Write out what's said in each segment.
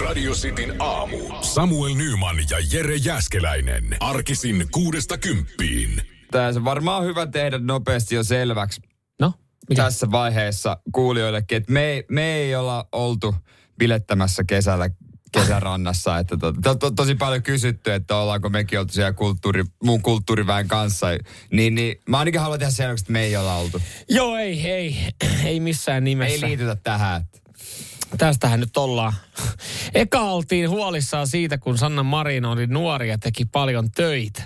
Radio Cityn aamu. Samuel Nyman ja Jere Jäskeläinen. Arkisin kuudesta kymppiin. Tämä se varmaan on hyvä tehdä nopeasti jo selväksi No, mikä? tässä vaiheessa kuulijoillekin, että me ei, me ei olla oltu bilettämässä kesällä kesärannassa. Että to, to, to, tosi paljon kysytty, että ollaanko mekin oltu siellä kulttuuri, muun kulttuuriväen kanssa. Niin, niin mä ainakin haluan tehdä selväksi, että me ei olla oltu. Joo, ei, ei, ei missään nimessä. Ei liitytä tähän. Tästähän nyt ollaan. Eka oltiin huolissaan siitä, kun Sanna Marin oli nuori ja teki paljon töitä.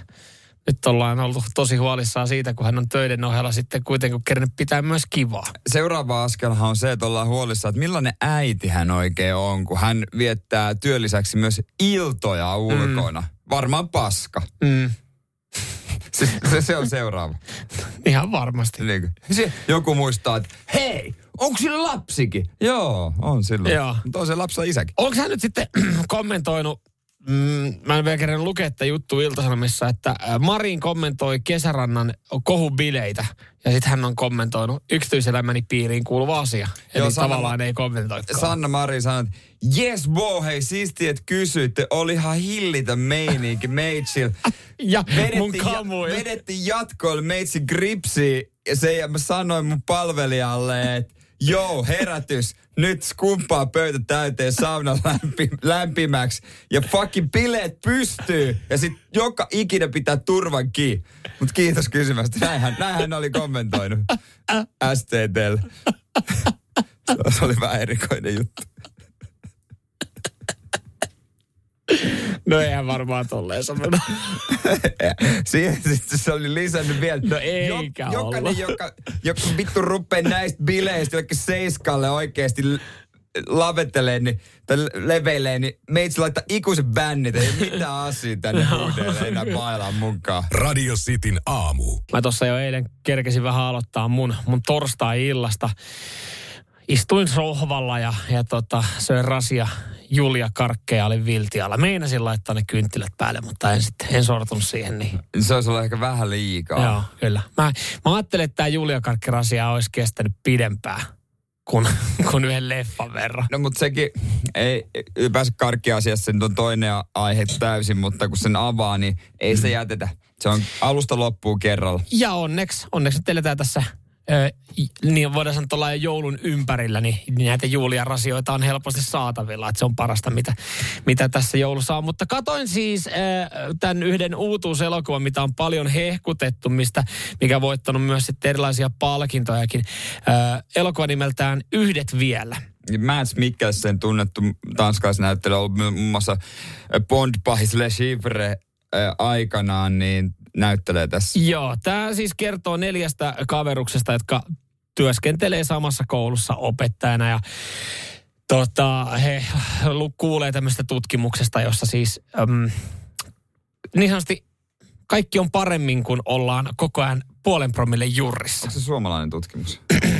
Nyt ollaan ollut tosi huolissaan siitä, kun hän on töiden ohella sitten kuitenkin kerran pitää myös kivaa. Seuraava askelhan on se, että ollaan huolissaan, että millainen äiti hän oikein on, kun hän viettää työn lisäksi myös iltoja ulkona. Mm. Varmaan paska. Mm, Se, se, se on seuraava. ihan varmasti. Niin kuin, se, joku muistaa, että hei, onko sillä lapsikin? Joo, on silloin. Joo. Mutta on se lapsella isäkin. Onko hän nyt sitten kommentoinut, mm, mä en vielä kerran lukea tätä juttu Iltasanomissa, että äh, Marin kommentoi kesärannan kohubileitä. Ja sitten hän on kommentoinut yksityiselämäni piiriin kuuluva asia. Eli Joo, Sanna- tavallaan ei kommentoikaan. Sanna Mari sanoi, että yes bo, hei siisti, että kysyitte. Oli ihan hillitä meininki meitsil. ja mun Vedettiin, kamuja. vedettiin jatkoille meitsi gripsi ja se ja mä sanoin mun palvelijalle, että joo, herätys. Nyt skumppaa pöytä täyteen sauna lämpi, lämpimäksi. Ja fucking bileet pystyy. Ja sit joka ikinä pitää turvan kiinni. Mut kiitos kysymästä. Näinhän, näinhän oli kommentoinut STTL. Se oli vähän erikoinen juttu. No eihän varmaan tolleen sanonut. Siihen sitten se oli lisännyt vielä. No eikä Jokainen, ollut. joka, joka vittu rupeaa näistä bileistä, jotka seiskalle oikeasti l- lavettelee niin, tai leveilee, niin meitsi laittaa ikuisen bännit. Ei mitään asiaa tänne uudelleen enää bailaa munkaan. Radio Cityn aamu. Mä tuossa jo eilen kerkesin vähän aloittaa mun, mun torstai-illasta. Istuin sohvalla ja, ja tota, söin rasia Julia Karkkeja, olin viltialla. Meinasin laittaa ne kynttilät päälle, mutta en sitten, en sortunut siihen. Niin. Se olisi ollut ehkä vähän liikaa. Joo, kyllä. Mä, mä ajattelin, että tämä Julia Karkkirasia olisi kestänyt pidempään kuin, kuin yhden leffan verran. No mutta sekin, ei ylipäänsä karkkiasiassa nyt on toinen aihe täysin, mutta kun sen avaa, niin ei se jätetä. Se on alusta loppuun kerralla. Ja onneksi, onneksi nyt eletään tässä, niin voidaan sanoa tuolla joulun ympärillä, niin, näitä Julian rasioita on helposti saatavilla. Että se on parasta, mitä, mitä tässä joulussa on. Mutta katoin siis ö, tämän yhden uutuuselokuvan, mitä on paljon hehkutettu, mistä, mikä voittanut myös sitten erilaisia palkintojakin. Ö, elokuva nimeltään Yhdet vielä. Mads Mikkelsen tunnettu tanskalaisnäyttelijä on ollut muun muassa Bond-pahis Le Chiffre äh, aikanaan, niin näyttelee tässä. Joo, tämä siis kertoo neljästä kaveruksesta, jotka työskentelee samassa koulussa opettajana ja tota, he kuulee tämmöistä tutkimuksesta, jossa siis äm, niin sanotusti kaikki on paremmin, kun ollaan koko ajan puolen promille jurrissa. Onko se suomalainen tutkimus?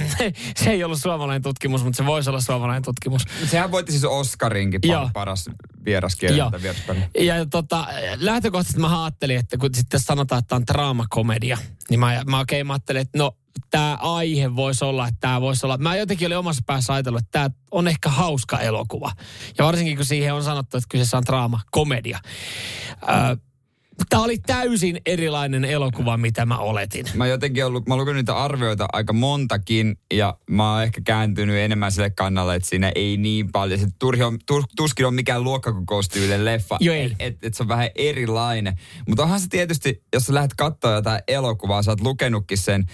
se ei ollut suomalainen tutkimus, mutta se voisi olla suomalainen tutkimus. Sehän voitti siis Oscarinkin Joo. pa- paras tai vieraspeli. Ja tota, lähtökohtaisesti mä ajattelin, että kun sitten sanotaan, että tämä on draamakomedia, niin mä, mä oikein mä ajattelin, että no tämä aihe voisi olla, että tämä voisi olla, mä jotenkin olin omassa päässä ajatellut, että tämä on ehkä hauska elokuva. Ja varsinkin kun siihen on sanottu, että kyseessä on draamakomedia. Öö, Tämä oli täysin erilainen elokuva, mitä mä oletin. Mä jotenkin ollut, mä lukenut niitä arvioita aika montakin ja mä oon ehkä kääntynyt enemmän sille kannalle, että siinä ei niin paljon, se turhi on, tur, tuskin on mikään luokkakokoustyylinen leffa, Joo, ei. että et, et se on vähän erilainen. Mutta onhan se tietysti, jos sä lähdet katsoa jotain elokuvaa, sä oot lukenutkin sen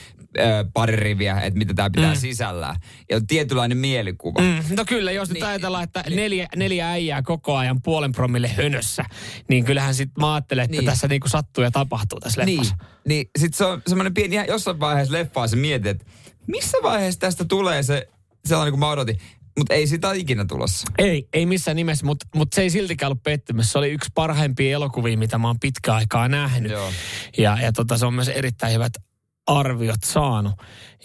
pari riviä, että mitä tämä pitää mm. sisällään. Ja on tietynlainen mielikuva. Mm, no kyllä, jos nyt Niin, ajatellaan, että neljä, neljä äijää koko ajan puolen promille hönössä, niin kyllähän sitten mä ajattelen, että Niin. tässä niinku sattuu ja tapahtuu tässä Niin, leffassa. niin sit se on semmoinen pieni, jossain vaiheessa leffaa se mietit, että missä vaiheessa tästä tulee se sellainen kuin mä odotin. Mutta ei sitä ikinä tulossa. Ei, ei missään nimessä, mutta mut se ei siltikään ollut pettymys. Se oli yksi parhaimpia elokuvia, mitä mä oon pitkä aikaa nähnyt. Joo. Ja, ja tota, se on myös erittäin hyvät arviot saanut.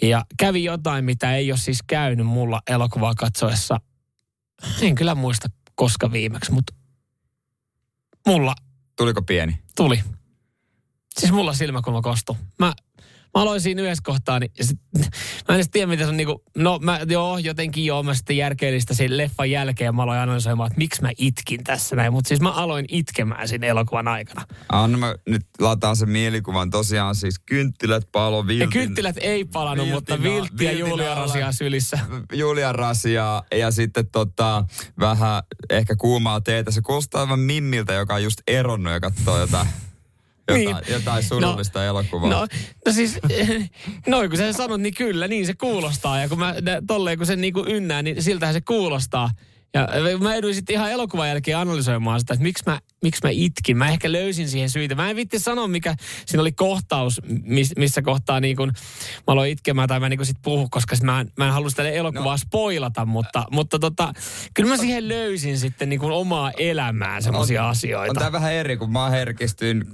Ja kävi jotain, mitä ei ole siis käynyt mulla elokuvaa katsoessa. En kyllä muista koska viimeksi, mutta mulla Tuliko pieni? tuli. Siis mulla silmäkulma kostui. Mä mä aloin siinä yhdessä kohtaa, niin sit, mä en edes tiedä, mitä se on niinku, no mä, joo, jotenkin joo, mä sitten järkeellistä sen leffan jälkeen mä aloin analysoimaan, että miksi mä itkin tässä näin, mutta siis mä aloin itkemään siinä elokuvan aikana. Anna mä nyt lataan sen mielikuvan. Tosiaan siis kynttilät palo viltin. Ja kynttilät ei palannut, Viltin mutta Viltti ja Julia alla. Rasia sylissä. Julian Rasia ja sitten tota, vähän ehkä kuumaa teetä. Se kuulostaa aivan Mimmiltä, joka on just eronnut ja katsoo jotain, Niin. jotain, jotain surullista No, elokuvaa. No, no siis, noin kun sä sanot, niin kyllä, niin se kuulostaa. Ja kun mä tolleen kun sen niinku ynnään, niin siltähän se kuulostaa. Ja mä eduin sitten ihan elokuvan jälkeen analysoimaan sitä, että miksi mä, miksi mä itkin. Mä ehkä löysin siihen syitä. Mä en vitti sanoa, mikä siinä oli kohtaus, miss, missä kohtaa niin kun mä aloin itkemään tai mä niin sit puhu, koska sit mä en, mä en halua sitä elokuvaa no. spoilata, mutta, mutta tota, kyllä mä siihen löysin sitten niin kun omaa elämää semmoisia asioita. On tää vähän eri, kun mä herkistyin,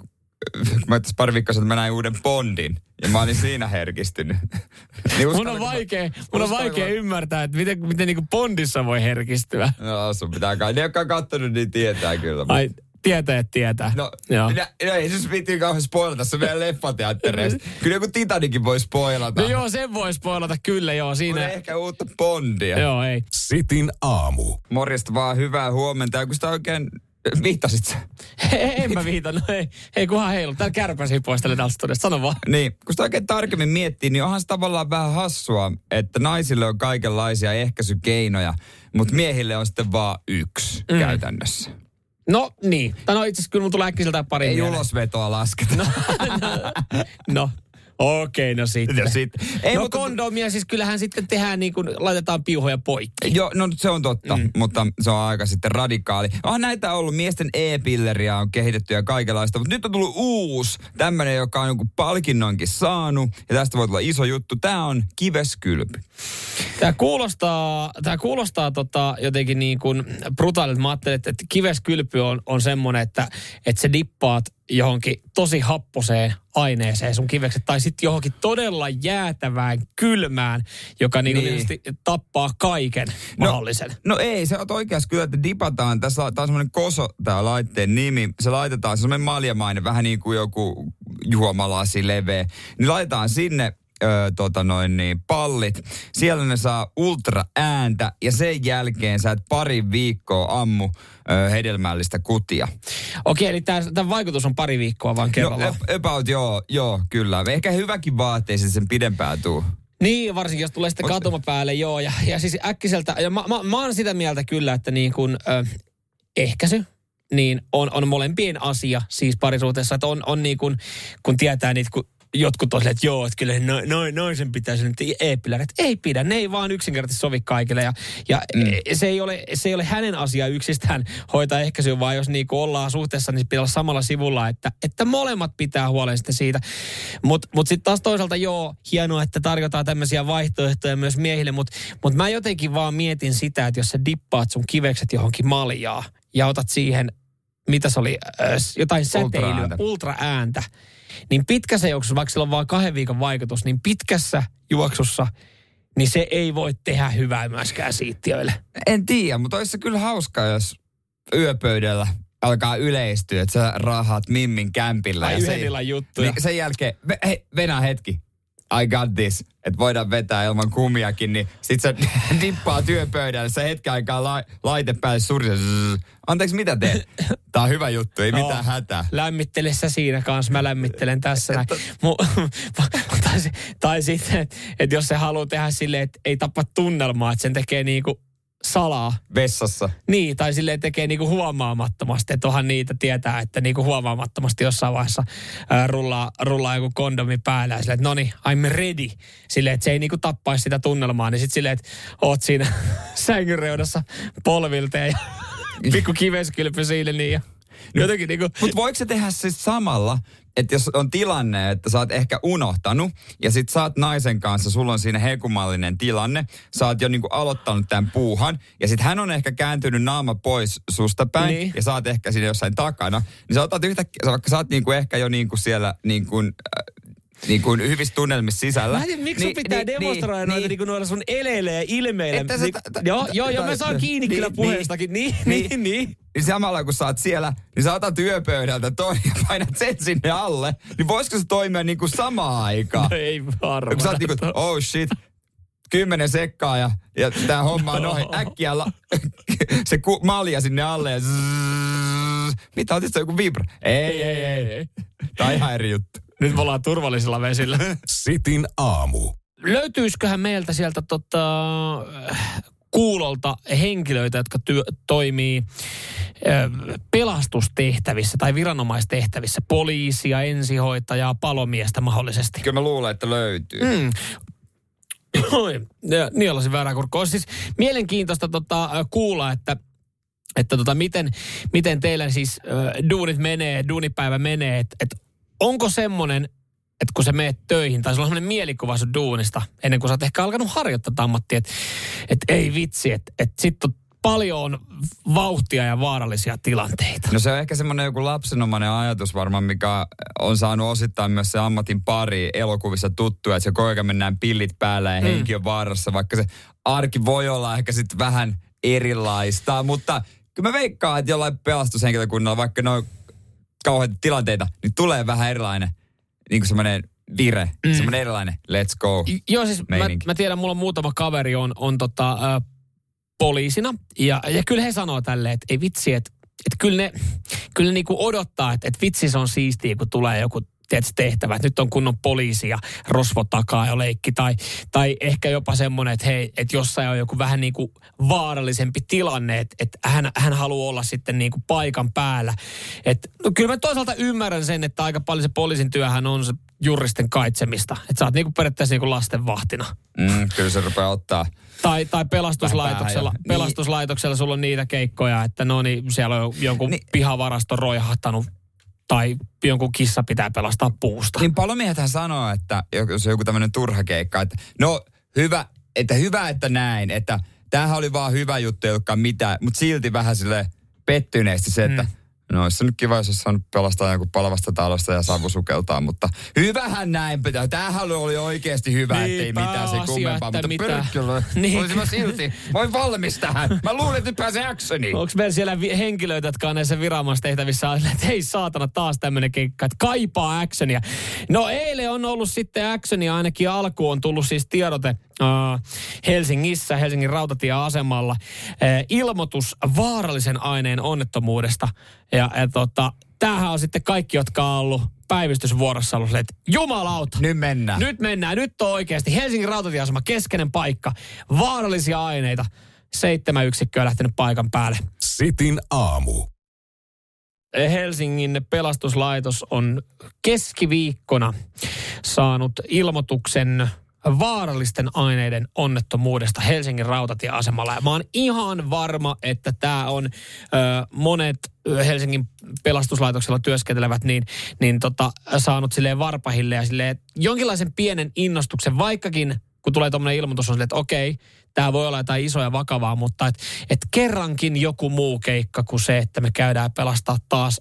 mä tässä pari viikkoa sitten mä näin uuden Bondin. Ja mä olin siinä herkistynyt. niin Mun on uskallanko mä- vaikea, mun on vaikea mä- ymmärtää, että miten, miten niinku Bondissa voi herkistyä. No, sun pitää kai. Ne, jotka on kattonut, niin tietää kyllä. Ai, tietää, että tietää. No, Joo. no, no ei se viittiin kauhean spoilata, se on vielä leffateattereissa. Kyllä joku Titanicin voi spoilata. No joo, sen voi spoilata kyllä, joo, Siinä... siinä. ehkä uutta Bondia. Joo, ei. Sitin aamu. Morjesta vaan, hyvää huomenta. Ja kun sitä oikein viittasit sä. en mä viitannut, ei, ei kunhan heilu. Täällä kärpäsi poistele täältä studiosta, sano vaan. Niin, kun sitä oikein tarkemmin miettii, niin onhan se tavallaan vähän hassua, että naisille on kaikenlaisia ehkäisykeinoja, mutta miehille on sitten vaan yksi mm. käytännössä. No niin, tai no itse asiassa kyllä mun tulee äkkiseltään pari Ei mieleen. ulosvetoa lasketa. No, No, okei, okay, no sitten. ja sit, ei, no mutta, kondomia siis kyllähän sitten tehdään niin kuin laitetaan piuhoja poikki. Joo, no se on totta, mm. mutta se on aika sitten radikaali. On näitä ollut, miesten e-pilleria on kehitetty ja kaikenlaista, mutta nyt on tullut uusi, tämmöinen, joka on jonkun palkinnonkin saanut, ja tästä voi tulla iso juttu. Tämä on kiveskylpy. Tämä kuulostaa, tämä kuulostaa tota jotenkin niin kuin brutaalilta. Mä ajattelin, että, että kiveskylpy on, on semmoinen, että, että se dippaat johonkin tosi happoseen aineeseen sun kivekset, tai sitten johonkin todella jäätävään kylmään, joka niin Niin. niin. tappaa kaiken No, mahdollisen. No ei, se on oikeassa kyllä, että dipataan. Tässä on, tämä on semmoinen koso, tämä laitteen nimi. Se laitetaan, se on semmoinen maljamainen, vähän niin kuin joku juomalasi leveä. Niin laitetaan sinne ö, tota noin niin, pallit. Siellä ne saa ultra ääntä ja sen jälkeen sä et pari viikkoa ammu ö, hedelmällistä kutia. Okei, eli tämä vaikutus on pari viikkoa vaan No, kerrallaan. ap- about joo, joo, kyllä. Ehkä hyväkin vaatteisiin sen pidempään tuu. Niin, varsinkin jos tulee sitten Mut- katuma päälle, joo. Ja, ja siis äkkiseltä, ja mä, mä, mä oon sitä mieltä kyllä, että niin kuin, ö, ehkäisy, niin on, on molempien asia siis parisuhteessa. Että on, on niin kuin, kun tietää niitä, kun jotkut on silleen, että joo, että kyllä no, no, naisen pitäisi nyt e-pillerit. Ei pidä, ne ei vaan yksinkertaisesti sovi kaikille. Ja, ja mm. se, ei ole, se ei ole hänen asia yksistään hoitaa ehkäisyä, vaan jos niin ollaan suhteessa, niin pitää olla samalla sivulla, että, että molemmat pitää huolen sitten siitä. Mutta mut sitten taas toisaalta joo, hienoa, että tarjotaan tämmöisiä vaihtoehtoja myös miehille, mutta mut mä jotenkin vaan mietin sitä, että jos sä dippaat sun kivekset johonkin maljaa ja otat siihen, mitä se oli, jotain säteilyä, Ultraääntä. ultraääntä, niin pitkässä juoksussa, vaikka sillä on vain kahden viikon vaikutus, niin pitkässä juoksussa, niin se ei voi tehdä hyvää myöskään siittiöille. En tiedä, mutta olisi se kyllä hauskaa, jos yöpöydällä alkaa yleistyä, että sä rahat Mimmin kämpillä. Tai ja sen, juttuja. niin sen jälkeen, hei, Venä hetki. I got this. Että voidaan vetää ilman kumiakin, niin sit sä dippaa työpöydälle, sä hetken aikaa la, laite päälle. Zzz. Anteeksi, mitä teet? Tää on hyvä juttu, ei mitään Joo. hätää. Lämmittele sä siinä kanssa, mä lämmittelen tässä näin. Mu- tai, tai sitten, että et jos se haluaa tehdä silleen, että ei tapa tunnelmaa, että sen tekee niinku salaa. Vessassa. Niin, tai silleen tekee niinku huomaamattomasti, että onhan niitä tietää, että niinku huomaamattomasti jossain vaiheessa ää, rullaa, rullaa joku kondomi päällä ja silleen, että no niin, I'm ready. Silleen, että se ei niinku tappaisi sitä tunnelmaa, niin sitten silleen, että oot siinä sängyn reunassa polvilteen ja pikku kiveskylpy siinä niin ja jotenkin niinku, Mutta voiko se tehdä siis samalla, että jos on tilanne, että sä oot ehkä unohtanut ja sit sä oot naisen kanssa, sulla on siinä hekumallinen tilanne, sä oot jo niinku aloittanut tämän puuhan ja sit hän on ehkä kääntynyt naama pois susta päin Niin. ja sä oot ehkä siinä jossain takana, niin sä otat yhtäkkiä, vaikka sä oot niinku ehkä jo niinku siellä niinku, äh, niin kuin hyvissä tunnelmissa sisällä. Mä en miksi niin, sun pitää niin, demonstroida niin, noita niin, niin kuin noilla sun eleille ja ilmeille. Että sä niin, t- t- joo, joo, joo, mä saan kiinni niin, kyllä niin, puheestakin. Niin, niin. niin, niin. Niin samalla kun sä oot siellä, niin sä otat yöpöydältä toi ja painat sen sinne alle. Niin voisiko se toimia niin kuin samaan aikaan? No ei varmaan. kun sä oot niin kuin, oh shit, kymmenen sekkaa ja, ja tää homma on ohi. Äkkiä la, se ku, malja sinne alle ja zzz, Mitä otit se joku vibra? Ei, ei, ei. ei. Tää on ihan eri juttu. Nyt me ollaan turvallisilla vesillä. Sitin aamu. Löytyisiköhän meiltä sieltä tota, kuulolta henkilöitä, jotka työ, toimii ö, pelastustehtävissä tai viranomaistehtävissä, poliisia, ensihoitajaa, palomiestä mahdollisesti. Kyllä mä luulen, että löytyy. Mm. Nielasin väärää kurkkoa. Olisi siis mielenkiintoista tota, kuulla, että että tota, miten, miten teillä siis äh, duunit menee, duunipäivä menee, että et onko semmoinen, että kun sä meet töihin, tai sulla on semmoinen mielikuva sun duunista, ennen kuin sä oot ehkä alkanut harjoittaa ammattia, että et ei vitsi, että et sitten paljon on vauhtia ja vaarallisia tilanteita. No se on ehkä semmoinen joku lapsenomainen ajatus varmaan, mikä on saanut osittain myös se ammatin pari elokuvissa tuttua, että se koko ajan mennään pillit päällä ja henki on vaarassa, vaikka se arki voi olla ehkä sitten vähän erilaista, mutta kyllä mä veikkaan, että jollain pelastushenkilökunnalla, vaikka ne on kauheita tilanteita, niin tulee vähän erilainen, niin kuin semmoinen vire, mm. semmoinen erilainen let's go. I- Joo, siis mä, meininki. mä tiedän, mulla on muutama kaveri on, on tota, ä, poliisina. Ja, ja kyllä he sanoo tälleen, että ei vitsi, että, että kyllä ne, kyllä ne niinku odottaa, että, että vitsi se on siistiä, kun tulee joku tiedätkö, tehtävä, että nyt on kunnon poliisi ja rosvo takaa jo leikki. Tai, tai ehkä jopa semmoinen, että hei, että jossain on joku vähän niin kuin vaarallisempi tilanne, että, että hän, hän haluaa olla sitten niin kuin paikan päällä. Et, no kyllä mä toisaalta ymmärrän sen, että aika paljon se poliisin työhän on se juristen kaitsemista. Että sä oot niin kuin periaatteessa niin kuin lastenvahtina. Mm, kyllä se rupeaa ottaa. Tai, tai pelastuslaitoksella, jo. pelastuslaitoksella sulla on niitä keikkoja, että no niin, siellä on jonkun Niin. niin. pihavarasto roihahtanut tai jonkun kissa pitää pelastaa puusta. Niin palomiehethän sanoo, että jos on joku tämmöinen turha keikka, että no hyvä, että hyvä, että näin, että tämähän oli vaan hyvä juttu, ei ollutkaan mitään, mutta silti vähän sille pettyneesti se, että mm. No olisi se nyt kiva, jos olisi saanut pelastaa joku palavasta talosta ja savu sukeltaa, mutta hyvähän näin pitää. Tämähän oli oikeasti hyvä, Niin, ettei mitään se kummempaa, mutta mitä. Niin. olisin mä silti, mä olin valmis tähän. Mä luulin, että nyt pääsee actioniin. Onko meillä siellä vi- henkilöitä, jotka on näissä viranomaistehtävissä, että hei saatana taas tämmöinen keikka, että kaipaa actionia. No eilen on ollut sitten actionia, ainakin alkuun on tullut siis tiedote Helsingissä, Helsingin rautatieasemalla. Ilmoitus vaarallisen aineen onnettomuudesta. Ja, ja tota, tämähän on sitten kaikki, jotka on ollut päivystysvuorossa ollut, että jumalauta. Nyt mennään. Nyt mennään. Nyt on oikeasti Helsingin rautatieasema keskeinen paikka. Vaarallisia aineita. Seitsemän yksikköä lähtenyt paikan päälle. Sitin aamu. Helsingin pelastuslaitos on keskiviikkona saanut ilmoituksen vaarallisten aineiden onnettomuudesta Helsingin rautatieasemalla. Ja mä oon ihan varma, että tämä on ö, monet Helsingin pelastuslaitoksella työskentelevät niin, niin tota, saanut silleen varpahille ja silleen jonkinlaisen pienen innostuksen, vaikkakin kun tulee tuommoinen ilmoitus on silleen, että okei, tämä voi olla jotain isoja vakavaa, mutta et, et kerrankin joku muu keikka kuin se, että me käydään pelastaa taas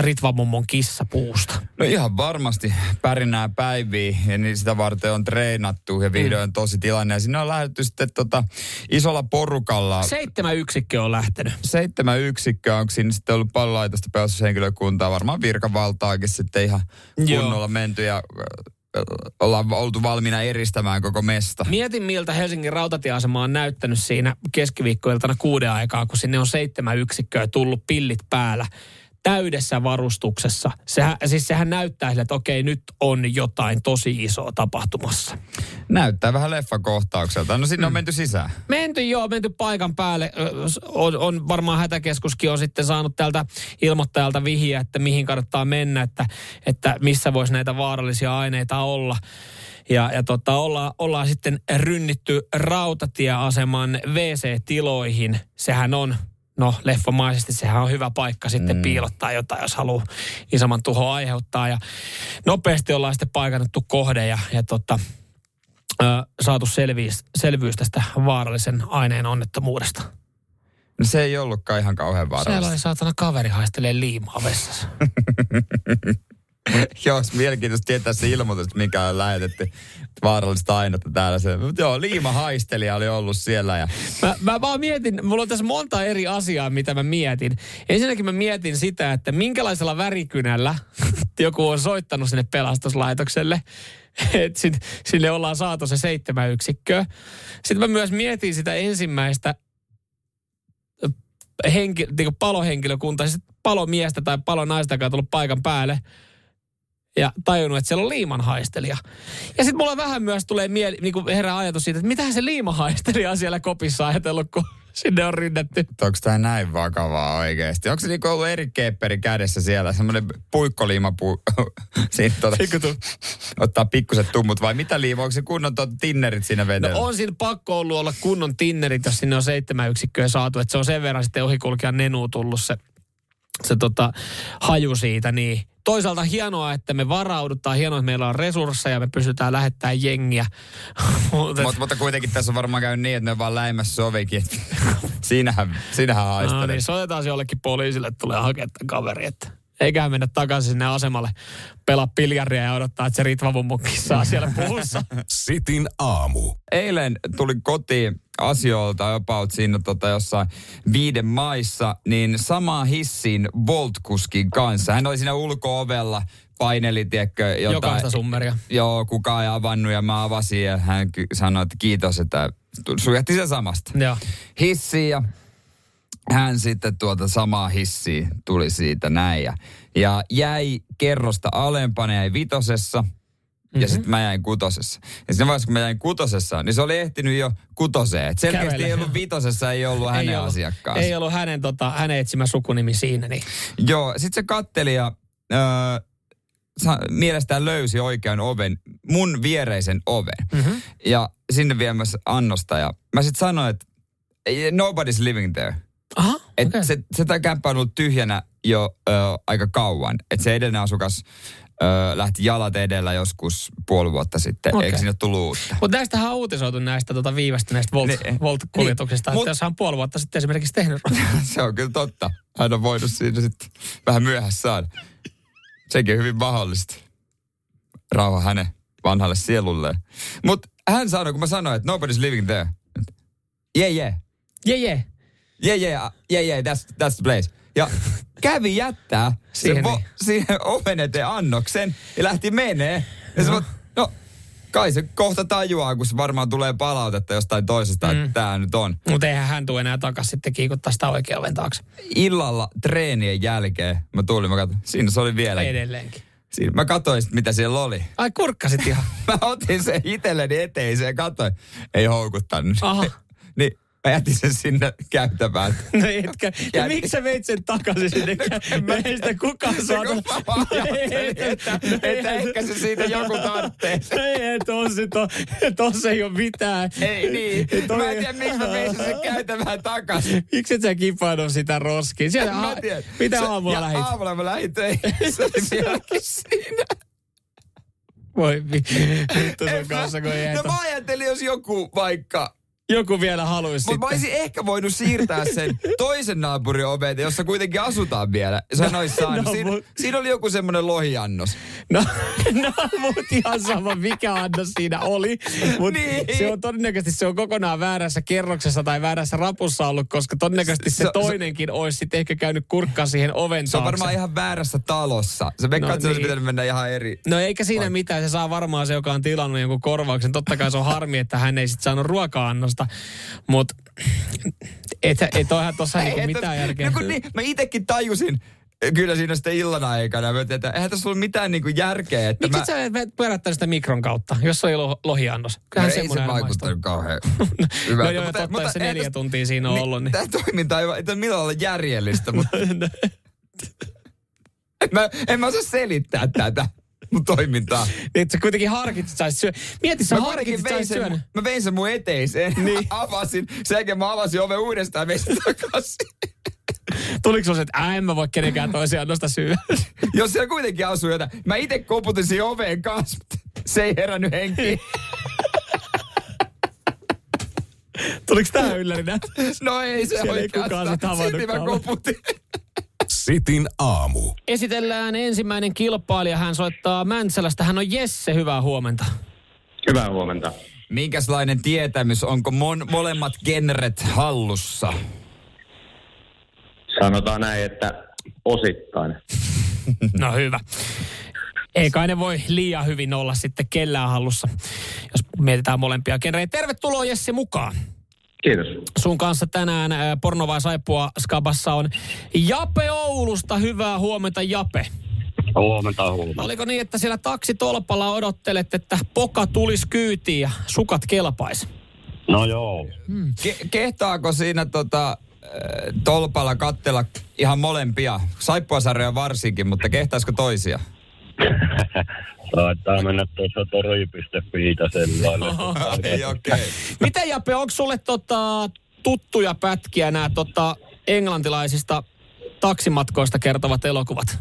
Ritvamummon kissa puusta. No ihan varmasti pärinää päiviä ja niin sitä varten on treenattu ja vihdoin on tosi tilanne. Ja sinne on lähdetty sitten tota isolla porukalla. Seitsemän yksikkö on lähtenyt. Seitsemän yksikköä, onko siinä sitten ollut paljon laitosta pelastushenkilökuntaa, varmaan virkavaltaakin sitten ihan Joo. kunnolla menty ja ollaan oltu valmiina eristämään koko mesta. Mietin, miltä Helsingin rautatieasema on näyttänyt siinä keskiviikkoiltana kuuden aikaa, kun sinne on seitsemän yksikköä tullut pillit päällä täydessä varustuksessa. Sehän, siis sehän näyttää sille, että okei, nyt on jotain tosi isoa tapahtumassa. Näyttää vähän leffakohtaukselta. No sinne on menty sisään. Menty joo, menty paikan päälle. On, on varmaan hätäkeskuskin on sitten saanut tältä ilmoittajalta vihiä, että mihin kannattaa mennä, että, että missä voisi näitä vaarallisia aineita olla. Ja, ja tota, olla, ollaan sitten rynnitty rautatieaseman WC-tiloihin. Sehän on, no leffamaisesti sehän on hyvä paikka sitten mm. piilottaa jotain, jos haluaa isomman tuhoa aiheuttaa. Ja nopeasti ollaan sitten paikannettu kohde ja, ja tota, ö, saatu selvyys, selvyys tästä vaarallisen aineen onnettomuudesta. No se ei ollutkaan ihan kauhean Siellä vaarallista. oli saatana kaveri haistelee liimaa vessassa. joo, olisi mielenkiintoista tietää se ilmoitus, mikä on lähetetty vaarallista ainetta täällä. Se, mutta joo, liimahaistelija oli ollut siellä. Ja... Mä, mä vaan mietin, mulla on tässä monta eri asiaa, mitä mä mietin. Ensinnäkin mä mietin sitä, että minkälaisella värikynällä joku on soittanut sinne pelastuslaitokselle. Että sin, sinne ollaan saatu se seitsemän yksikköä. Sitten mä myös mietin sitä ensimmäistä henki, niin palohenkilökuntaa, siis palomiestä tai palonaista, joka on tullut paikan päälle ja tajunnut, että siellä on liimanhaistelija. Ja sitten mulla vähän myös tulee mieli, niin kuin herää ajatus siitä, että mitä se liimanhaistelija on siellä kopissa ajatellut, kun sinne on rinnetty. Onko tämä näin vakavaa oikeasti? Onko se niinku ollut eri kepperi kädessä siellä, semmoinen puikkoliimapuu, siinä tuota, ottaa pikkuset tummut vai mitä liima, onko se kunnon tuota tinnerit siinä vedellä? No on siinä pakko ollut olla kunnon tinnerit, jos sinne on seitsemän yksikköä saatu, että se on sen verran sitten ohikulkijan nenuun tullut se, se tota, haju siitä, niin toisaalta hienoa, että me varaudutaan, hienoa, että meillä on resursseja, me pystytään lähettämään jengiä. mutta, Mut, mutta kuitenkin tässä on varmaan käynyt niin, että ne vaan läimässä sovikin. siinähän, siinähän haistelee. No niin, soitetaan se jollekin poliisille, että tulee hakemaan kaveri, että eikä mennä takaisin sinne asemalle pelaa piljaria ja odottaa, että se Ritva saa siellä puhussa. Sitin aamu. Eilen tuli kotiin asioilta about siinä tota, jossain viiden maissa, niin samaa hissiin Voltkuskin kanssa. Hän oli siinä ulko-ovella, paineli, tiedätkö, jotain. Jokaista summeria. Joo, kukaan ei avannut ja mä avasin ja hän sanoi, että kiitos, että sujahti se samasta. Joo. Hissiin ja hän sitten tuota samaa hissiä tuli siitä näin ja, ja jäi kerrosta alempana, jäi vitosessa – Mm-hmm. Ja sitten mä jäin kutosessa. Ja siinä vaiheessa, kun mä jäin kutosessa, niin se oli ehtinyt jo kutoseen. Et selkeästi Kävele. ei ollut vitosessa, ei ollut hänen ei asiakkaansa. Ei ollut hänen, tota, hänen etsimä sukunimi siinä. Niin. Joo, sitten se katteli ja öö, sa, mielestään löysi oikean oven, mun viereisen oven. Mm-hmm. Ja sinne viemässä annosta. Ja mä sitten sanoin, että nobody's living there. Et okay. se, se tämä kämppä on ollut tyhjänä jo ö, aika kauan. Että se edellinen asukas ö, lähti jalat edellä joskus puoli vuotta sitten. Okay. Eikö sinne tullut uutta? Mutta näistähän on uutisoitu näistä tota, viivästyneistä Volt, niin, Volt-kuljetuksista. Niin, että jos hän on puoli vuotta sitten esimerkiksi tehnyt. se on kyllä totta. Hän on voinut siinä sitten vähän myöhässä saada. Sekin on hyvin mahdollista. Rauha hänen vanhalle sielulleen. Mutta hän sanoi, kun mä sanoin, että nobody's living there. Yeah, yeah. Yeah, yeah. Yeah, yeah, yeah, yeah, that's, that's the place. Ja kävi jättää siihen, vo, niin. siihen oven eteen annoksen ja lähti menee. Ja se, no, kai se kohta tajuaa, kun se varmaan tulee palautetta jostain toisesta, mm. että tämä nyt on. Mutta eihän hän tule enää takaisin sitten kiikuttaa sitä oikean oven taakse. Illalla treenien jälkeen mä tulin, mä katsoin, siinä se oli vielä. Edelleenkin. Siinä, mä katsoin mitä siellä oli. Ai kurkkasit ihan. mä otin sen itselleni eteiseen ja katsoin. Ei houkuttanut. Aha. niin Mä jätin sen sinne käytävään. No etkä. Ja jätin. miksi sä veit sen takaisin sinne? No, ei sitä kukaan saada. No, että, että ehkä se siitä joku tarvitsee. Ei, että on se, to, tossa ei ole mitään. Ei niin. Toi... Mä en tiedä, miksi mä vein sen käytävään takaisin. Miksi et sä kipannut sitä roskiin? Siellä, en mä tiedä. Mitä aamulla lähit? Aamulla mä lähdin töihin. Se oli vieläkin siinä. Voi vittu sun kanssa, kun ei No mä ajattelin, jos joku vaikka joku vielä haluaisi Mutta mä olisin ehkä voinut siirtää sen toisen naapurin oveen, jossa kuitenkin asutaan vielä. Sanois no, no, siinä, mut... siinä, oli joku semmoinen lohiannos. No, no mut ihan sama mikä annos siinä oli. Mutta niin. se on todennäköisesti se on kokonaan väärässä kerroksessa tai väärässä rapussa ollut, koska todennäköisesti se, se toinenkin se, olisi sitten ehkä käynyt kurkkaan siihen oven Se on varmaan ihan väärässä talossa. Se veikkaa, no, että niin. pitänyt mennä ihan eri... No eikä siinä Vai. mitään. Se saa varmaan se, joka on tilannut jonkun korvauksen. Totta kai se on harmi, että hän ei sitten saanut ruoka-annosta semmoista. Mutta et, et olehan tuossa niinku mitään järkeä. No niin, mä itekin tajusin, kyllä siinä sitten illan aikana, että eihän tässä ollut mitään niinku järkeä. Että Miksi mä... sä pyörättänyt sitä mikron kautta, jos oli lo, lohiannos? Kyllähän no ei se vaikuttanut kauhean hyvältä. no joo, mutta, totta, mutta, se neljä täs, tuntia siinä on niin, ollut. Niin... Tämä toiminta ei, ole millään lailla järjellistä, mutta... mä, en mä osaa selittää tätä toimintaa. Niin, sä kuitenkin harkitsit, sä syö. Mieti, sä mä harkitsit, vein sen, Mä vein sen mun eteiseen. Niin. avasin. Sen jälkeen mä avasin oven uudestaan ja vein sen takaisin. Tuliko se, että en mä voi kenenkään toisiaan nosta syö? Jos siellä kuitenkin asuu jotain. Mä itse koputin siihen oveen kanssa. Se ei herännyt henkiin. Tuliko tää yllärinä? No ei se Siellä ei kukaan sitä havainnut. Silti mä koputin. Sitin aamu. Esitellään ensimmäinen kilpailija. Hän soittaa Mäntsälästä. Hän on Jesse. Hyvää huomenta. Hyvää huomenta. Minkälainen tietämys, onko mon, molemmat genret hallussa? Sanotaan näin, että osittain. No hyvä. Ei kai ne voi liian hyvin olla sitten kellään hallussa, jos mietitään molempia genrejä. Tervetuloa Jesse mukaan. Kiitos. Sun kanssa tänään ää, Porno vai Saippua Skabassa on Jape Oulusta. Hyvää huomenta Jape. Huomenta, huomenta. Oliko niin, että siellä taksitolpalla odottelet, että poka tulisi kyytiin ja sukat kelpais? No joo. Ke- kehtaako siinä tota, tolpalla kattella ihan molempia? Saippuasarjoja varsinkin, mutta kehtaisiko toisia? Saattaa mennä tuossa tori.fi sellainen. Ei, okei. Okay. Miten Jape, onko sulle tota, tuttuja pätkiä nämä tota, englantilaisista taksimatkoista kertovat elokuvat?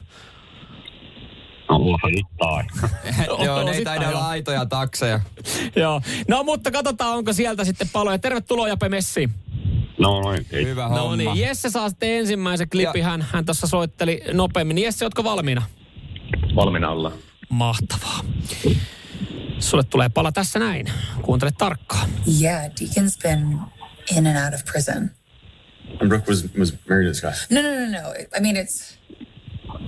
Osittain. Joo, ne ei taida olla aitoja takseja. Joo. No mutta katsotaan, onko sieltä sitten paloja. Tervetuloa Jape Messiin. No noin, kiitos. Hyvä No homma. niin, Jesse saa sitten ensimmäisen klipin. Ja- Hän, hän tuossa soitteli nopeammin. Jesse, ootko valmiina? Valmiina olla. Mahtavaa. Sulle tulee pala tässä näin. Kuuntele tarkkaan. Yeah, Deacon's been in and out of prison. And Brooke was was married to this guy. No, no, no, no. I mean, it's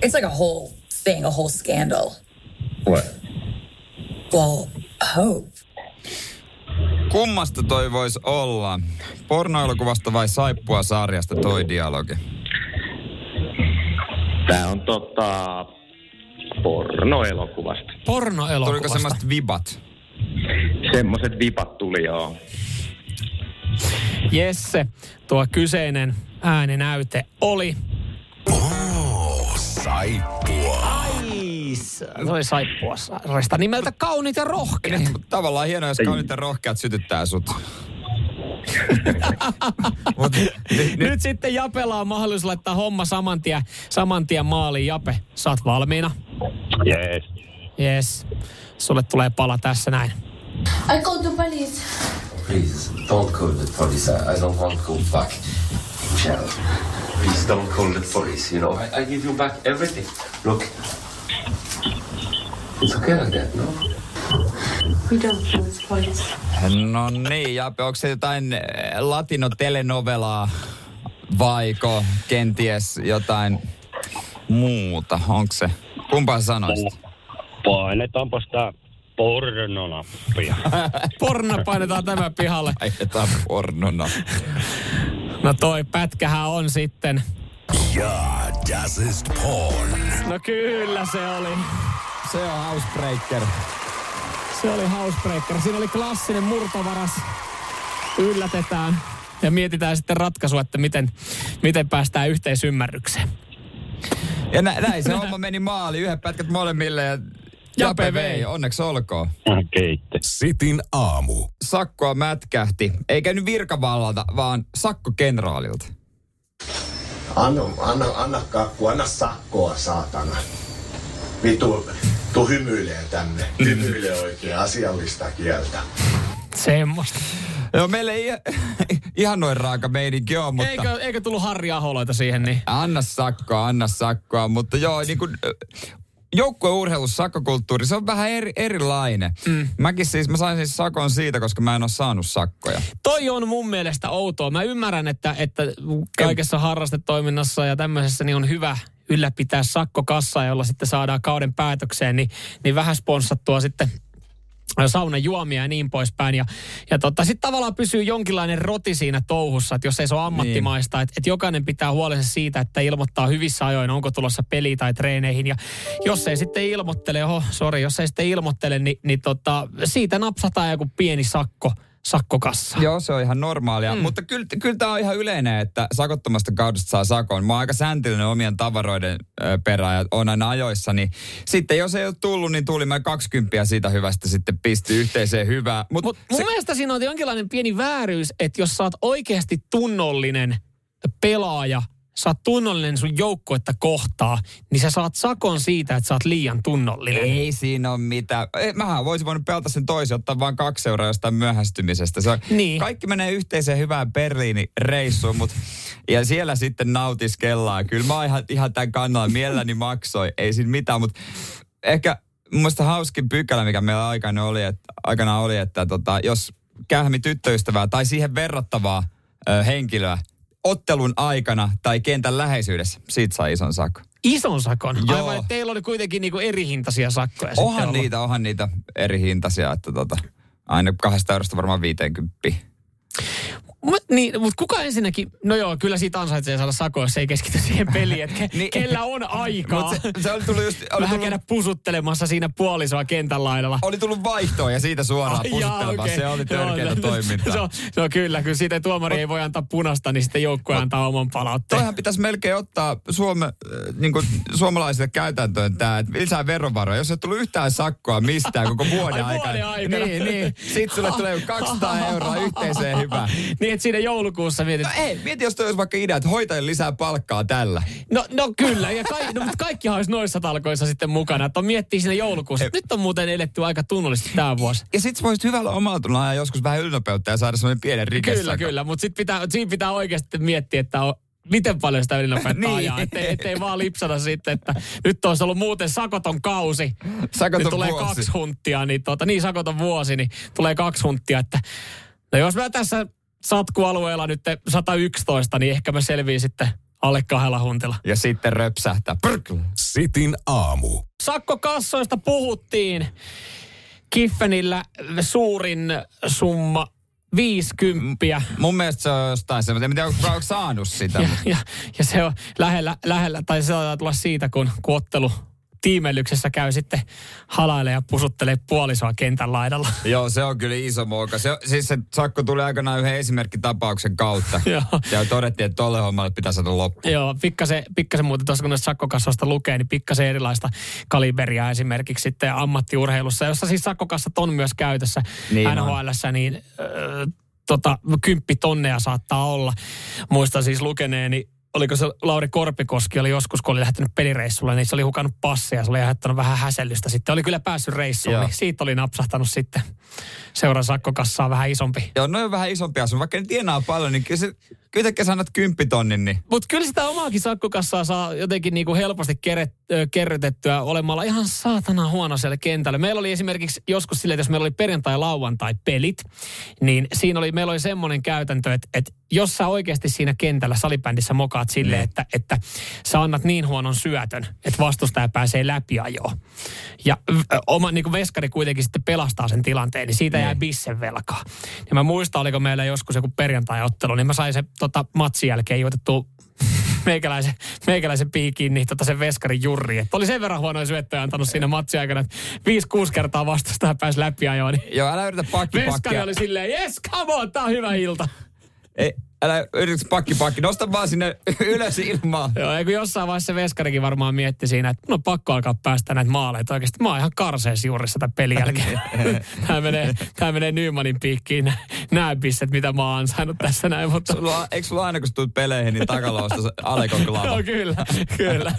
it's like a whole thing, a whole scandal. What? Well, Hope. Kummasta toi voisi olla? Pornoelokuvasta vai saippua sarjasta toi dialogi? Tää on tota pornoelokuvasta. Pornoelokuvasta. Tuliko semmoista vibat? Semmoset vipat tuli joo. Jesse, tuo kyseinen ääninäyte oli... Oh, saippua. Oli saippua sarjasta nimeltä Kaunit ja rohkeat. Mutta tavallaan hienoa, jos kaunit ja rohkeat sytyttää sut. Mut, nyt, nyt, Nyt sitten Japella on mahdollisuus laittaa homma saman tien, saman tien maaliin. Jape, saat valmiina? Jees. Yes. Sulle tulee pala tässä näin. I called the police. Please, don't call the police. I, I don't want to go back. Michelle, please don't call the police. You know, I, I give you back everything. Look, it's okay like that, no? We don't call the police. no niin, Jape, onko se jotain eh, latino-telenovelaa vaiko kenties jotain muuta? Onko se? Kumpaa sä sanoisit? Painetaanpa sitä pornonappia. Porno painetaan tämä pihalle. Ajetaan pornona. No toi pätkähän on sitten. Ja, das ist porn. No kyllä se oli. Se on housebreaker. Se oli Housebreaker. Siinä oli klassinen murtovaras. Yllätetään ja mietitään sitten ratkaisua, että miten, miten päästään yhteisymmärrykseen. Ja nä, näin se homma meni maali. Yhdet pätkät molemmille ja Jape vei. Onneksi olkoon. Keitte. Sitin aamu. Sakkoa mätkähti. Ei käynyt virkavallalta, vaan sakkokenraalilta. Anna, anna, anna kakku, anna sakkoa, saatana. Vitu, tuu hymyilee tänne. Hymyilee oikein asiallista kieltä. Semmosta. Joo, meillä ei ihan noin raaka meininki ole, mutta... Eikö, eikö tullut Harri Aholoita siihen niin? Anna sakkoa, anna sakkoa, mutta joo, niin kuin joukkueurheilussa sakkokulttuuri, se on vähän eri, erilainen. Mm. Mäkin siis, mä sain siis sakon siitä, koska mä en ole saanut sakkoja. Toi on mun mielestä outoa. Mä ymmärrän, että, että kaikessa harrastetoiminnassa ja tämmöisessä niin on hyvä ylläpitää sakkokassaa, jolla sitten saadaan kauden päätökseen, niin, niin vähän sponssattua sitten saunajuomia ja niin poispäin. Ja, ja tota, sitten tavallaan pysyy jonkinlainen roti siinä touhussa, että jos ei se ole ammattimaista, että, että jokainen pitää huolensa siitä, että ilmoittaa hyvissä ajoin, onko tulossa peli tai treeneihin. Ja jos ei sitten ilmoittele, oho, sori, jos ei sitten ilmoittele, niin, niin tota, siitä napsataan joku pieni sakko, sakkokassa. Joo, se on ihan normaalia. Mm. Mutta kyllä, kyllä tämä on ihan yleinen, että sakottomasta kaudesta saa sakon. Mä oon aika säntillinen omien tavaroiden perään ja on aina ajoissa. Niin sitten jos ei ole tullut, niin tuli mä 20 siitä hyvästä sitten pisti yhteiseen hyvää. Mut Mutta mun se- mielestä siinä on jonkinlainen pieni vääryys, että jos sä oot oikeasti tunnollinen pelaaja sä oot tunnollinen sun joukkuetta kohtaa, niin sä saat sakon siitä, että sä oot liian tunnollinen. Ei siinä ole mitään. Mähän voisin voinut pelata sen toisen, ottaa vain kaksi euroa jostain myöhästymisestä. Se on, Niin. Kaikki menee yhteiseen hyvään Berliinin reissuun, mut, ja siellä sitten nautiskellaan. Kyllä mä oon ihan, ihan tämän kannalla mielelläni maksoi, ei siinä mitään, mutta ehkä mun mielestä hauskin pykälä, mikä meillä aikana oli, että, aikana oli, että tota, jos kähmi tyttöystävää tai siihen verrattavaa ö, henkilöä ottelun aikana tai kentän läheisyydessä, siitä saa ison sakon. Ison sakon. Joo. Aivan, että teillä oli kuitenkin niinku eri hintaisia sakkoja. Onhan ollut. niitä, onhan niitä eri hintaisia, että tota, aina kahdesta eurosta varmaan 50. Mut, niin, mutta kuka ensinnäkin, no joo, kyllä siitä ansaitsee saada sakoa, jos ei keskity siihen peliin, että ke, Niin. kellä on aikaa. Mut se, se oli tullut just, oli Vähän tullut, käydä pusuttelemassa siinä puolisoa kentän laidalla. oli tullut vaihtoa ja siitä suoraan jaa, pusuttelemaan. okei. Se oli törkeätä se- toimintaa. Se on, se on kyllä, kyllä siitä tuomari ei voi antaa punasta, niin sitten joukkue antaa oman palautteen. Toihan pitäisi melkein ottaa Suome, äh, niin kuin suomalaisille käytäntöön tämä, että lisää verovaroja. Jos ei tullut yhtään sakkoa mistään koko vuoden Ai, aikana. vuoden aikana. Niin, niin. Sitten sulle tulee 200 euroa yhteiseen hyvään. Niin, että siinä joulukuussa mietit, No ei, mieti jos toi olisi vaikka idea, että hoitajille lisää palkkaa tällä. no, no kyllä, ja kai, no, mutta kaikkihan olisi noissa talkoissa sitten mukana. Että miettii siinä joulukuussa. että Nyt on muuten eletty aika tunnollisesti tämä vuosi. Ja sit voisit hyvällä omalla tunnolla ajaa joskus vähän ylinopeutta ja saada semmoinen pienen rikesakon. Kyllä, kyllä, mutta sit pitää, siinä pitää oikeasti miettiä, että on, miten paljon sitä ylinopeutta Niin. ajaa. Ettei, ettei vaan lipsata sitten, että nyt olisi ollut muuten sakoton kausi. Sakoton nyt tulee vuosi. kaksi hunttia, niin, tota, niin sakoton vuosi, niin tulee kaksi hunttia. Että, no jos mä tässä satkualueella nyt 111, niin ehkä mä selviin sitten alle kahdella huntilla. Ja sitten röpsähtää. Prk. Sitin aamu. Sakkokassoista puhuttiin. Kiffenillä suurin summa 50. Mun mielestä se on jostain semmoinen, en tiedä, onko saanut sitä. Ja, ja, ja se on lähellä, lähellä, tai se taitaa tulla siitä, kun, kun ottelu tiimellyksessä käy sitten halailee ja pusuttelee puolisoa kentän laidalla. Joo, se on kyllä iso moka. Se, siis se sakko tuli aikanaan yhden esimerkkitapauksen kautta. Ja todettiin, että tolle hommalle pitää saada loppu. Joo, pikkasen, pikkasen muuten tuossa kun näistä sakkokassoista lukee, niin pikkasen erilaista kaliberia esimerkiksi sitten ammattiurheilussa, jossa siis sakkokassat on myös käytössä Niin. NHLssä, niin ö, tota, kymppitonneja saattaa olla. Muistan siis lukeneeni, oliko se Lauri Korpikoski oli joskus, kun oli lähtenyt pelireissulle, niin se oli hukannut passia, se oli aiheuttanut vähän häsellystä sitten. Oli kyllä päässyt reissuun, Joo. niin siitä oli napsahtanut sitten seuran sakkokassaa vähän isompi. Joo, noin on vähän isompi asu. Vaikka ne tienaa paljon, niin kyllä se, kyllä tekee sanot kymppitonnin, niin Mutta kyllä sitä omaakin sakkokassaa saa jotenkin niinku helposti keret, kerrytettyä olemalla ihan saatana huono siellä kentällä. Meillä oli esimerkiksi joskus silleen, että jos meillä oli perjantai-lauantai pelit, niin siinä oli, meillä oli semmoinen käytäntö, että, että jos sä oikeasti siinä kentällä salibändissä mokaat silleen, että, että sä annat niin huonon syötön, että vastustaja pääsee läpi ajoon. Ja oma niin veskari kuitenkin sitten pelastaa sen tilanteen, niin siitä jää bissen velkaa. Ja mä muistan, oliko meillä joskus joku perjantai-ottelu, niin mä sain se tota, matsin jälkeen juotettu meikäläisen, meikäläisen piikiin, niin tota sen veskarin jurri. Että oli sen verran huonoja syöttöjä antanut siinä matsin aikana, että 5-6 kertaa vastustaja pääsi läpi ajoon. Niin joo, älä yritä pakki veskari pakkia. oli silleen, yes, come on, tää on hyvä ilta. Ei, älä yritä pakki pakki. Nosta vaan sinne ylös ilmaan. Joo, kun jossain vaiheessa se veskarikin varmaan mietti siinä, että mun on pakko alkaa päästä näitä maaleja. että Oikeasti mä oon ihan karsees juuri sitä pelin jälkeen. tää, menee, tää menee Nymanin piikkiin nämä pistet, mitä mä oon ansainnut tässä näin. Mutta Sulla, eikö sulla aina, kun sä tulet peleihin, niin takaloosta se Alekon klava Joo, kyllä, kyllä.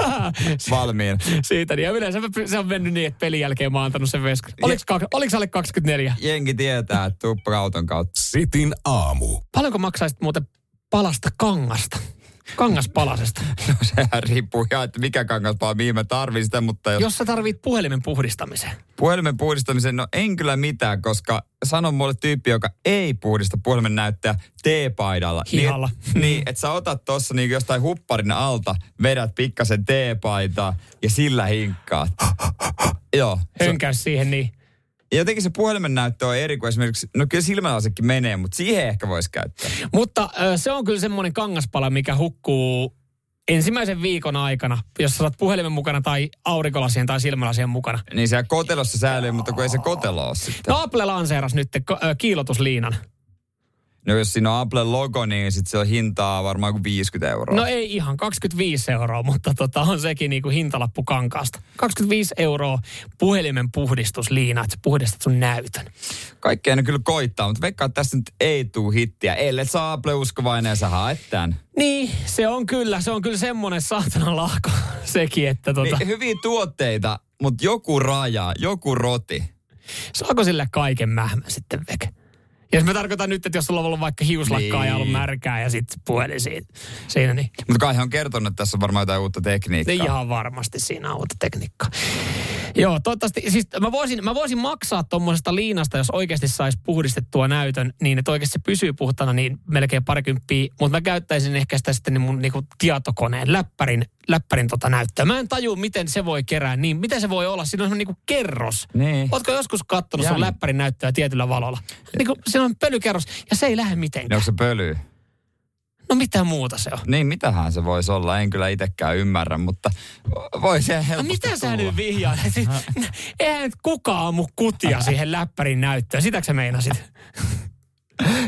valmiina? Siitä, niin ja yleensä se on mennyt niin, että pelin jälkeen mä oon antanut sen veskarin. Oliko, oliko alle 24? Jengi tietää, että tuppa auton kautta. Sitin aamu. Paljonko maksaisit muuten palasta kangasta? Kangaspalasesta. No sehän riippuu ihan, että mikä kangaspala, mihin mä tarvin sitä, mutta jos... Jos sä tarvit puhelimen puhdistamiseen. Puhelimen puhdistamisen, no en kyllä mitään, koska sanon mulle tyyppi, joka ei puhdista puhelimen näyttöä teepaidalla. Hihalla. Niin, niin että sä otat tossa niin jostain hupparin alta, vedät pikkasen teepaitaa ja sillä hinkkaat. Joo. Hönkäys siihen niin. Ja jotenkin se puhelimen näyttö on eri kuin esimerkiksi, no kyllä silmälasekin menee, mutta siihen ehkä voisi käyttää. Mutta se on kyllä semmoinen kangaspala, mikä hukkuu ensimmäisen viikon aikana, jos sä puhelimen mukana tai aurinkolasien tai silmälasien mukana. Niin siellä kotelossa säilyy, mutta kun ei se kotelo ole sitten. No Apple lanseeras nyt kiilotusliinan. No jos siinä on Apple logo, niin sit se on hintaa varmaan kuin 50 euroa. No ei ihan, 25 euroa, mutta tota, on sekin niinku hintalappu kankaasta. 25 euroa puhelimen puhdistusliina, että puhdistat sun näytön. Kaikkea ne kyllä koittaa, mutta veikkaa, että tässä nyt ei tuu hittiä. Ellei saa Apple uskovainen ja sä haet tän. Niin, se on kyllä, se on kyllä semmonen saatana lahko sekin, että tota, Niin, hyviä tuotteita, mutta joku raja, joku roti. saako sille kaiken mähmä sitten veke? Ja jos mä tarkoitan nyt, että jos sulla on ollut vaikka hiuslakkaa ja ollut Niin. märkää ja sitten puhelin siinä, siinä niin Mutta kai on kertonut, että tässä on varmaan jotain uutta tekniikkaa. Ne ihan varmasti siinä on uutta tekniikkaa. Joo, toivottavasti, siis mä voisin, mä voisin maksaa tuommoisesta liinasta, jos oikeasti saisi puhdistettua näytön, niin että oikeasti se pysyy puhtana, niin melkein parikymppiä, mutta mä käyttäisin ehkä sitä sitten niin mun niinku tietokoneen, läppärin, läppärin tota näyttöä. Mä en taju, miten se voi kerää niin, miten se voi olla, siinä on niinku kerros. Niin. Ootko joskus katsonut sun läppärin näyttöä tietyllä valolla? Niin kuin, siinä on pölykerros ja se ei lähde Niin mitenkään. onko se pöly? No mitä muuta se on? Niin, mitähän se voisi olla, en kyllä itsekään ymmärrä, mutta voi se No helposti mitä sä tulla. nyt vihjaat? Eihän nyt kukaan ammu kutia siihen läppärin näyttöön. Sitäkö sä meinasit?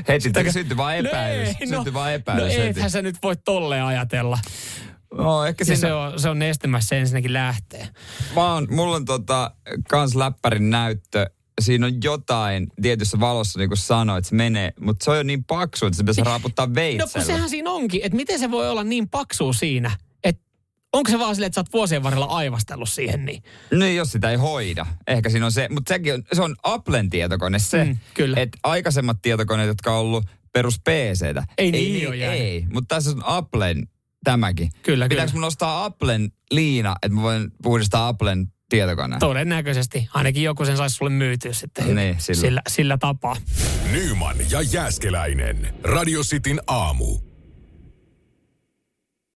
Heti syntyi vaan epäilys. Ei, syntyi vaan no epäilys heti. ethän sä nyt voi tolleen ajatella. No, ehkä siinä, se on, se on nestemässä ensinnäkin lähtee. mä oon, mulla on tota, kans läppärin näyttö. Siinä on jotain tietyssä valossa, niin kuin sanoit, että se menee, mutta se on jo niin paksu, että se pitäisi raaputtaa No kun veitsellä. sehän siinä onkin, että miten se voi olla niin paksu siinä, että onko se vaan silleen, että sä oot vuosien varrella aivastellut siihen niin? No jos sitä ei hoida. Ehkä siinä on se, mutta sekin on, se on Applen tietokone se, Mm, kyllä. että aikaisemmat tietokoneet, jotka on ollut perus PCtä. Ei ei, niin niin, ole jäänyt. ei. mutta tässä on Applen tämäkin. Kyllä, Pitääkö kyllä. mun ostaa Applen liina, että mä voin puhdistaa Applen tietokoneen? Todennäköisesti. Ainakin joku sen saisi sulle myytyä sitten Niin, sillä. sillä, sillä tapaa. Nyman ja Jääskeläinen. Radio Cityn aamu.